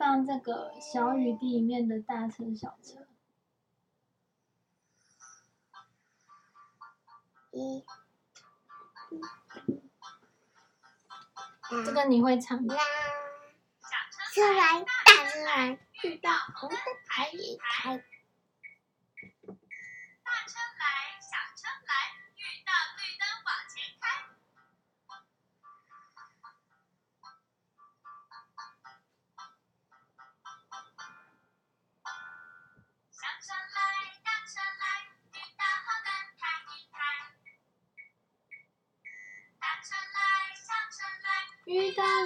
放这个小雨滴里面的大车小车？一，这个你会唱吗？小车来，大车来，遇到红一开。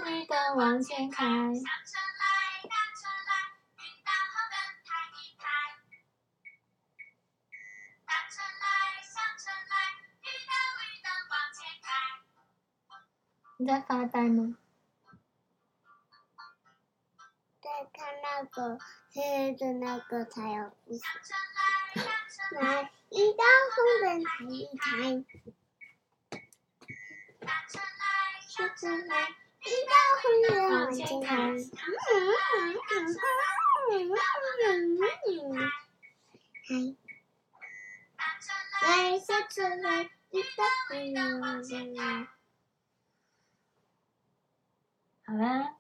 绿灯往前开。你在发呆吗？在看那个黑黑的那个太阳。小车来，大车来，遇到红灯开一开。大车来，小车来。遇到红灯往前开。来，小车来，一到红灯往前开。好啦，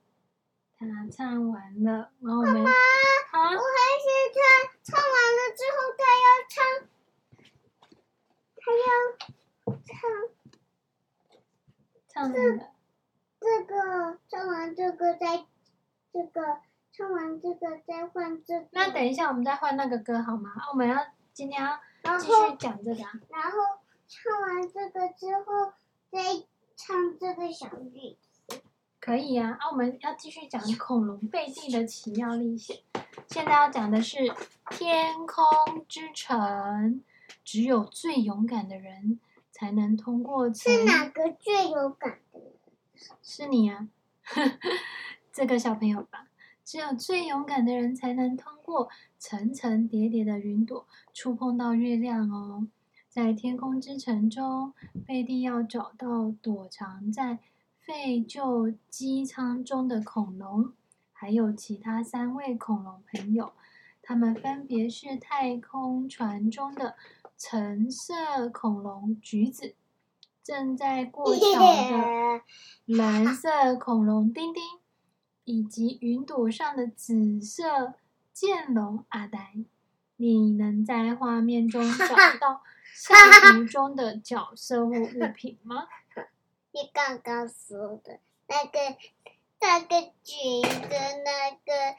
他唱完了，然后我们，妈妈，啊、我还是他唱完了之后，他要唱，他要唱，唱什么？这个唱完这个再，这个唱完这个再换这个。那等一下我们再换那个歌好吗？我们要今天要继续讲这个。然后唱完这个之后再唱这个小曲子。可以啊，啊，我们要继续讲恐龙贝蒂的奇妙历险。现在要讲的是天空之城，只有最勇敢的人才能通过。是哪个最勇敢的人？是你啊，这个小朋友吧。只有最勇敢的人才能通过层层叠叠的云朵，触碰到月亮哦。在天空之城中，贝蒂要找到躲藏在废旧机舱中的恐龙，还有其他三位恐龙朋友，他们分别是太空船中的橙色恐龙橘子。正在过桥的蓝色恐龙丁丁，以及云朵上的紫色剑龙阿呆，你能在画面中 找到下图中的角色或物品吗？你刚刚说的那个那个橘子，那个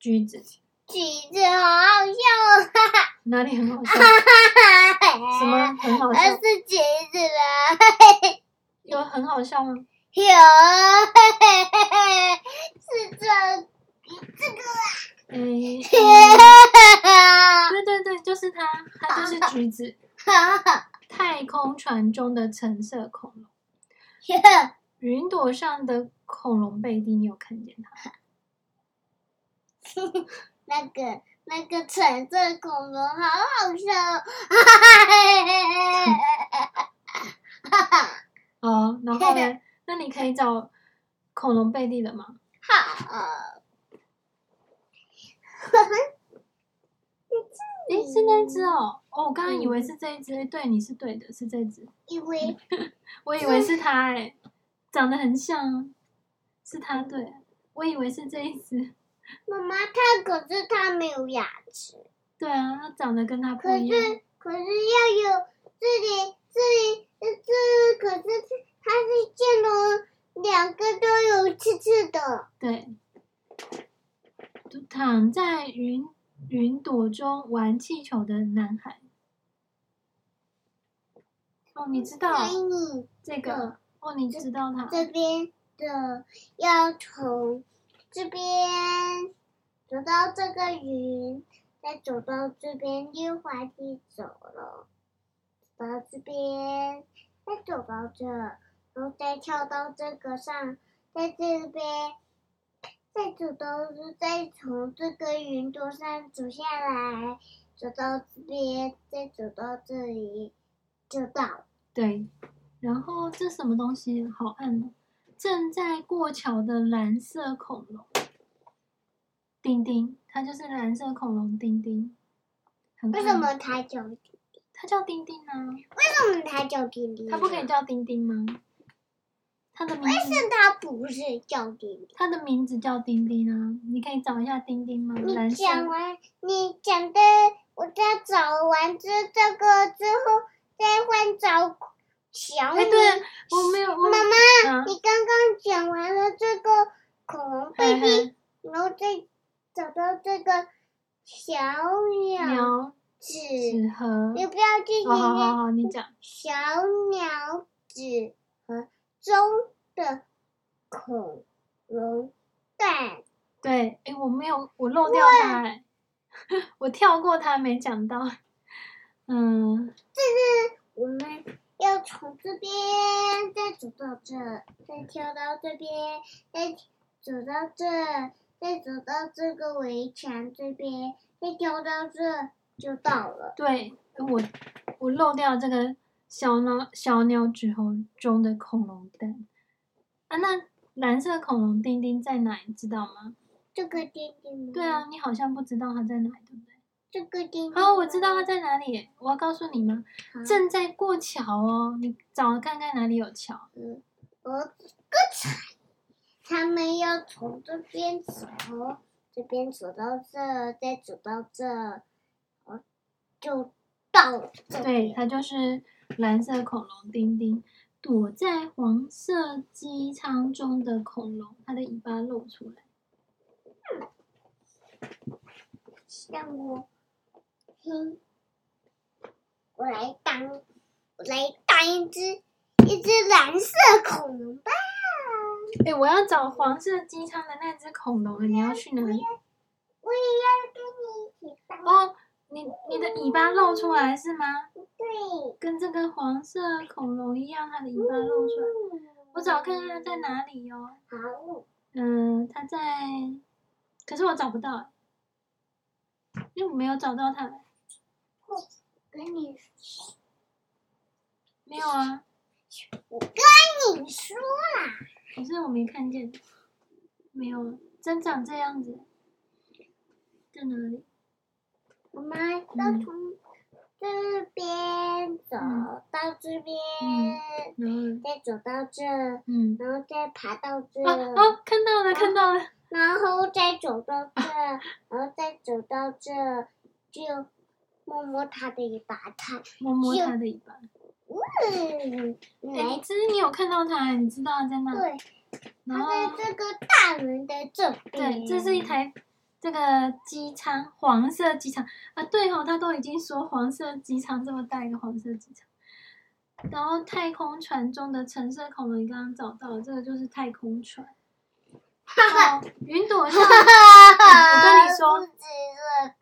橘子，橘子好好笑，哈哈，哪里很好笑？什么很好笑？是橘好笑吗？有，是这这个啊。对对对，就是它，它就是橘子。太空船中的橙色恐龙，云朵上的恐龙贝蒂，你有看见它？那个。那个橙色恐龙好好笑，哦，然后呢？那你可以找恐龙贝蒂的吗？好。哎，是那只哦。哦，我刚刚以为是这一只，对，你是对的，是这只。以为，我以为是它，哎，长得很像，是它，对，我以为是这一只。妈妈，它可是它没有牙齿。对啊，它长得跟它不一样。可是，可是要有这里，这里，这可是它是剑龙，两个都有刺刺的。对，躺在云云朵中玩气球的男孩。哦，你知道你这个？哦，你知道他这边的要从。这边走到这个云，再走到这边溜滑梯走了，走到这边，再走到这，然后再跳到这个上，在这边，再走到，再从这个云朵上走下来，走到这边，再走到这里，就到。对，然后这什么东西？好暗哦。正在过桥的蓝色恐龙，丁丁，它就是蓝色恐龙丁丁。为什么它叫？它叫丁丁啊？为什么它叫丁丁？它不可以叫丁丁吗？它的名字？为什么它不是叫丁丁？它的名字叫丁丁啊！你可以找一下丁丁吗？你讲完，你讲的，我在找完这这个之后，再换找小米。哎，对，我没有。妈妈，啊、你刚刚讲完了这个恐龙 baby，然后再找到这个小鸟纸盒，你不要继续念。好好好，你讲。小鸟纸盒。中的恐龙蛋，对，哎，我没有，我漏掉它，哎，我跳过它，没讲到。嗯，这是我们要从这边再走到这，再跳到这边，再走到这，再走到这个围墙这边，再跳到这就到了。对，我我漏掉这个。小鸟小鸟纸盒中的恐龙蛋啊，那蓝色恐龙丁丁在哪？你知道吗？这个丁丁。对啊，你好像不知道它在哪，对不对？这个丁丁。好，我知道它在哪里。我要告诉你吗？正在过桥哦，你找看看哪里有桥。嗯，我刚才他们要从这边走，这边走到这，再走到这，就到了。对，它就是。蓝色恐龙丁丁躲在黄色机舱中的恐龙，它的尾巴露出来。让我听，我来当，我来当一只一只蓝色恐龙吧。哎、欸，我要找黄色机舱的那只恐龙，你要去哪里？我也要跟你一起当。哦，你你的尾巴露出来是吗？对，跟这个黄色恐龙一样，它的尾巴露出来。我找看看它在哪里哟、哦。好。嗯，它在，可是我找不到，因为我没有找到它。我跟你说，没有啊。我跟你说啦。可是我没看见，没有，真长这样子，在哪里？我们要从。嗯这边走到这边，嗯、再走到这，嗯、然后再爬到这。哦，哦，看到了，看到了。然后再走到这，然后再走到这，就摸摸它的尾巴，它摸摸它的尾巴。嗯，哎，其实你有看到它，你知道它在哪？对，它在这个大门的这边。对，这是一台。这个机舱，黄色机舱啊，对哦，他都已经说黄色机舱这么大一个黄色机舱，然后太空船中的橙色恐龙，你刚刚找到了，这个就是太空船。哈哈，云朵上，我跟你说，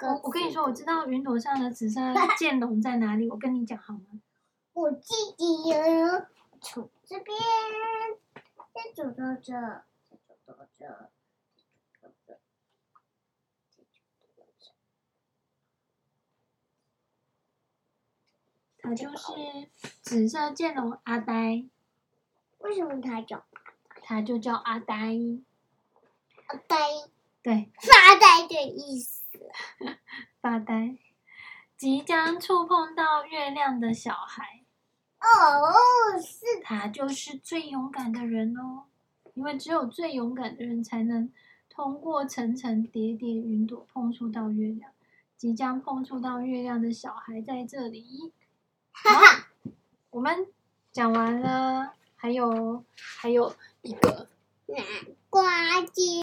我我跟你说，我知道云朵上的紫色剑龙在哪里，我跟你讲好吗？我记得有，从这边再走到这，再走到这。它就是紫色剑龙阿呆。为什么他叫？他就叫阿呆。阿呆。对。发呆的意思。发呆。即将触碰到月亮的小孩。哦，是。他就是最勇敢的人哦，因为只有最勇敢的人才能通过层层叠叠云朵碰触到月亮。即将碰触到月亮的小孩在这里。好，我们讲完了，还有还有一个南瓜鸡。